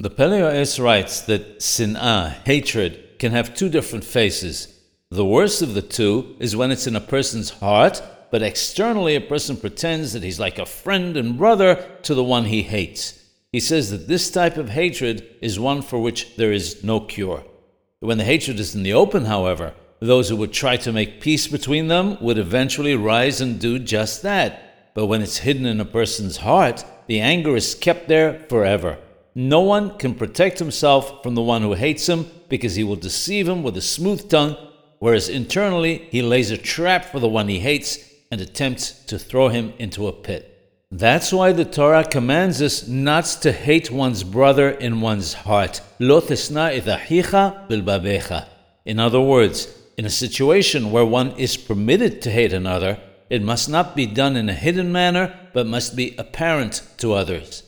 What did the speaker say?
The Paleo writes that sin'ah, hatred, can have two different faces. The worst of the two is when it's in a person's heart, but externally a person pretends that he's like a friend and brother to the one he hates. He says that this type of hatred is one for which there is no cure. When the hatred is in the open, however, those who would try to make peace between them would eventually rise and do just that. But when it's hidden in a person's heart, the anger is kept there forever. No one can protect himself from the one who hates him because he will deceive him with a smooth tongue, whereas internally he lays a trap for the one he hates and attempts to throw him into a pit. That's why the Torah commands us not to hate one's brother in one's heart. In other words, in a situation where one is permitted to hate another, it must not be done in a hidden manner, but must be apparent to others.